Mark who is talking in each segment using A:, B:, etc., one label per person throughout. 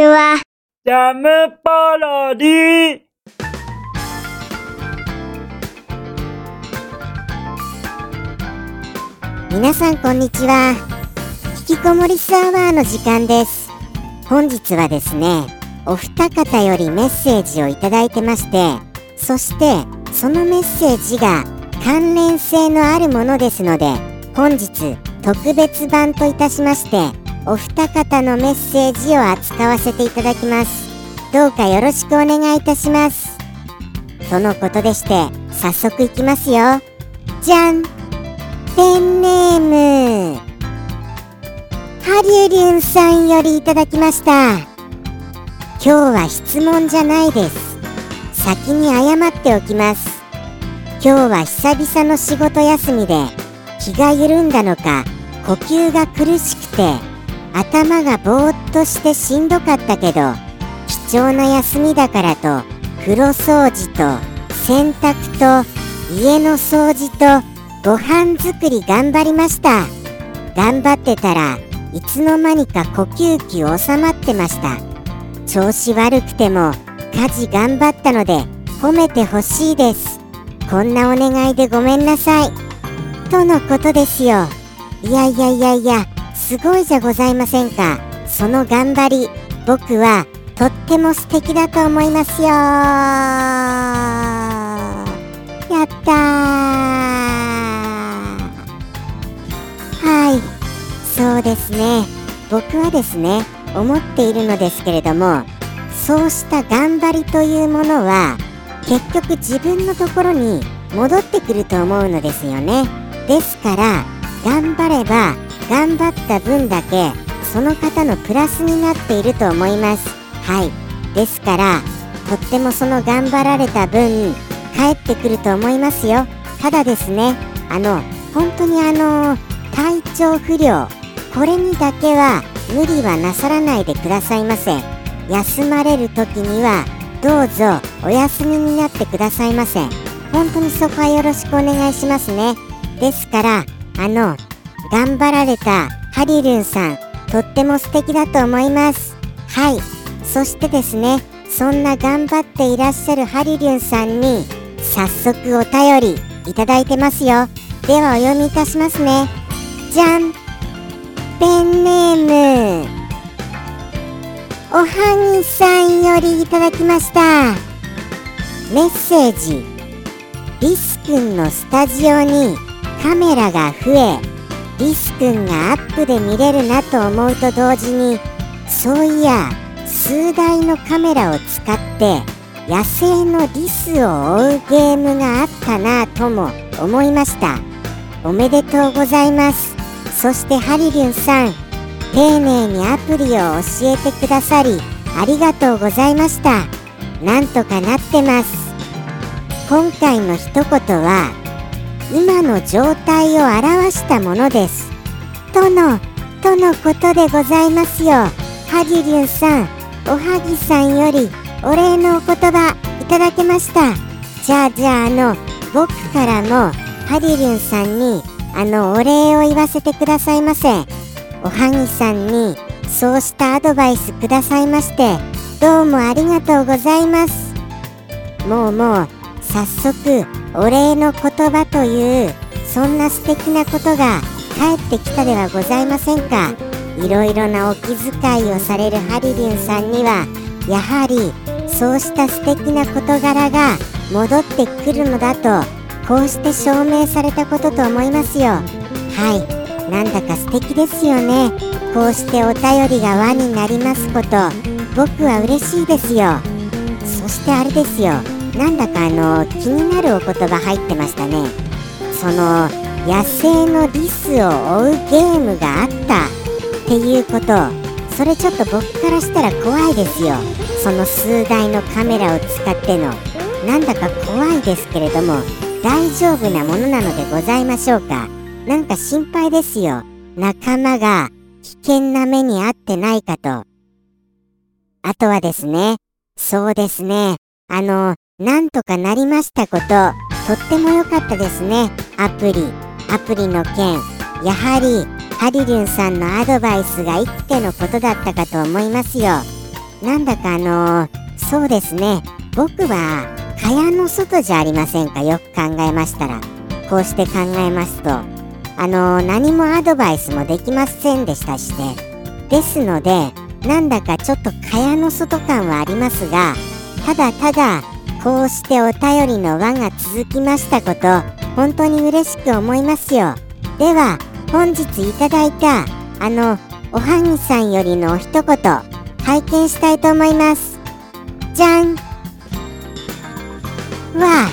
A: ちは。
B: ジャムパロディ
C: 皆さんこんにちは。引きこもりスアワーの時間です。本日はですねお二方よりメッセージをいただいてましてそしてそのメッセージが関連性のあるものですので本日特別版といたしましてお二方のメッセージを扱わせていただきます。どうかよろしくお願いいたします。とのことでして早速いきますよ。じゃん。ペンネーム。ハリュリュンさんよりいただきました。今日は質問じゃないです。先に謝っておきます。今日は久々の仕事休みで気が緩んだのか呼吸が苦しくて頭がぼーっとしてしんどかったけど貴重な休みだからと風呂掃除と洗濯と家の掃除とご飯作り頑張りました。頑張ってたらいつの間にか呼吸器収まってました。調子悪くても家事頑張ったので褒めてほしいです。こんなお願いでごめんなさい。とのことですよ。いやいやいやいや。すごいじゃございませんか。その頑張り僕はとっても素敵だと思いますよ。やったはい。そうですね。僕はですね思っているのですけれどもそうした頑張りというものは結局自分のところに戻ってくると思うのですよね。ですから頑張れば頑張った分だけその方のプラスになっていると思います。はい。ですからとってもその頑張られた分帰ってくると思いますよ。ただですねあの本当にあの体調不良これにだけは無理はなさらないでくださいませ休まれる時にはどうぞお休みになってくださいませ本当にそこはよろしくお願いしますね。ですからあの頑張られたハリルンさんとっても素敵だと思います。はい。そしてですねそんな頑張っていらっしゃるハリリュンさんに早速お便りいただいてますよ。ではお読みいたしますね。じゃん。ペンネーム。おはぎさんよりいただきました。メッセージ。リスくんのスタジオにカメラが増えリスくんがアップで見れるなと思うと同時にそういや数台のカメラを使って野生のリスを追うゲームがあったなとも思いました。おめでとうございます。そしてハリリュンさん丁寧にアプリを教えてくださりありがとうございました。なんとかなってます。今回の一言は今の状態を表したものです。とのとのことでございますよ。ハギリュンさんおはぎさんよりお礼のお言葉いただけました。じゃあじゃああの僕からもハリリュンさんにあのお礼を言わせてくださいませ。おはぎさんにそうしたアドバイスくださいましてどうもありがとうございます。もうもう早速お礼の言葉というそんな素敵なことが返ってきたではございませんか？いろいろなお気遣いをされるハリリンさんにはやはりそうした素敵な事柄が戻ってくるのだとこうして証明されたことと思いますよ。はい。なんだか素敵ですよね。こうしてお便りが輪になりますこと僕は嬉しいですよ。そしてあれですよ。なんだかあの気になるお言葉入ってましたね。その野生のリスを追うゲームがあったっていうこと。それちょっと僕からしたら怖いですよ。その数台のカメラを使っての。なんだか怖いですけれども大丈夫なものなのでございましょうか。なんか心配ですよ。仲間が危険な目に遭ってないかと。あとはですね。そうですね。あのなんとかなりましたこととっても良かったですね。アプリ。アプリの件。やはりハリリュンさんのアドバイスが生きてのことだったかと思いますよ。なんだかあのそうですね。僕は蚊帳の外じゃありませんか？よく考えましたら。こうして考えますと。あの何もアドバイスもできませんでしたしてですのでなんだかちょっと蚊帳の外感はありますがただただこうしてお便りの輪が続きましたこと本当に嬉しく思いますよ。では本日いただいたあのおはぎさんよりの一言拝見したいと思います。じゃん。わあ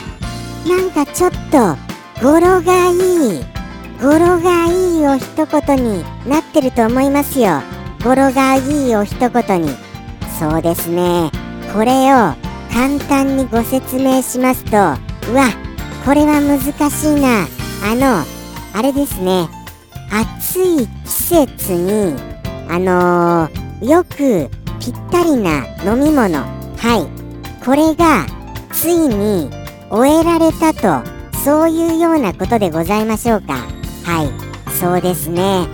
C: なんかちょっと語呂がいい。語呂がいいお一言になってると思いますよ。語呂がいいお一言に。そうですね。これを簡単にご説明しますとうわこれは難しいな。あのあれですね。暑い季節にあのー、よくぴったりな飲み物。はい。これがついに終えられたとそういうようなことでございましょうか。はい。そうですね。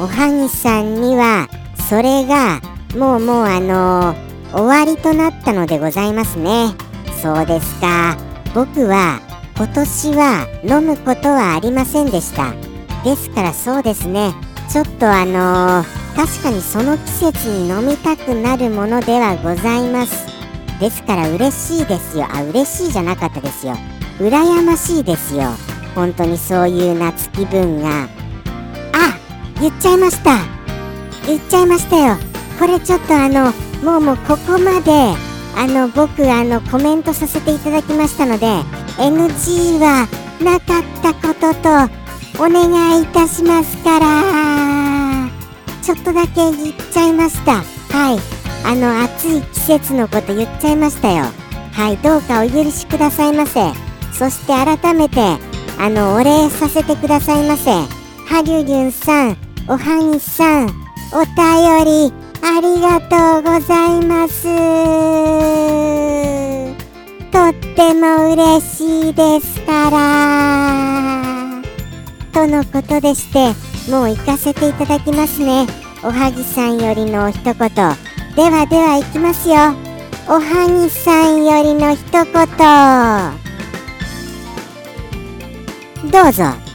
C: おはぎさんにはそれがもうもうあのー、終わりとなったのでございますね。そうですか。僕は今年は飲むことはありませんでした。ですからそうですね。ちょっとあのー、確かにその季節に飲みたくなるものではございます。ですから嬉しいですよ。あ嬉しいじゃなかったですよ。羨ましいですよ。本当にそういう夏気分が。あ言っちゃいました。言っちゃいましたよ。これちょっとあのもうもうここまであの僕あのコメントさせていただきましたので NG はなかったこととお願いいたしますからちょっとだけ言っちゃいました。はい。あの暑い季節のこと言っちゃいましたよ。はい。どうかお許しくださいませ。そして改めてあのお礼させてくださいませ。はりゅりゅんさんおはぎさんお便りありがとうございます。とっても嬉しいですから。とのことでしてもう行かせていただきますね。おはぎさんよりの一言。ではでは行きますよ。おはぎさんよりの一言。どうぞ。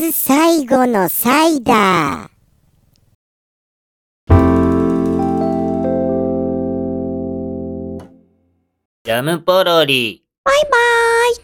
C: 夏最後のサイダー。
B: ジャムポロリ。
C: バイバーイ。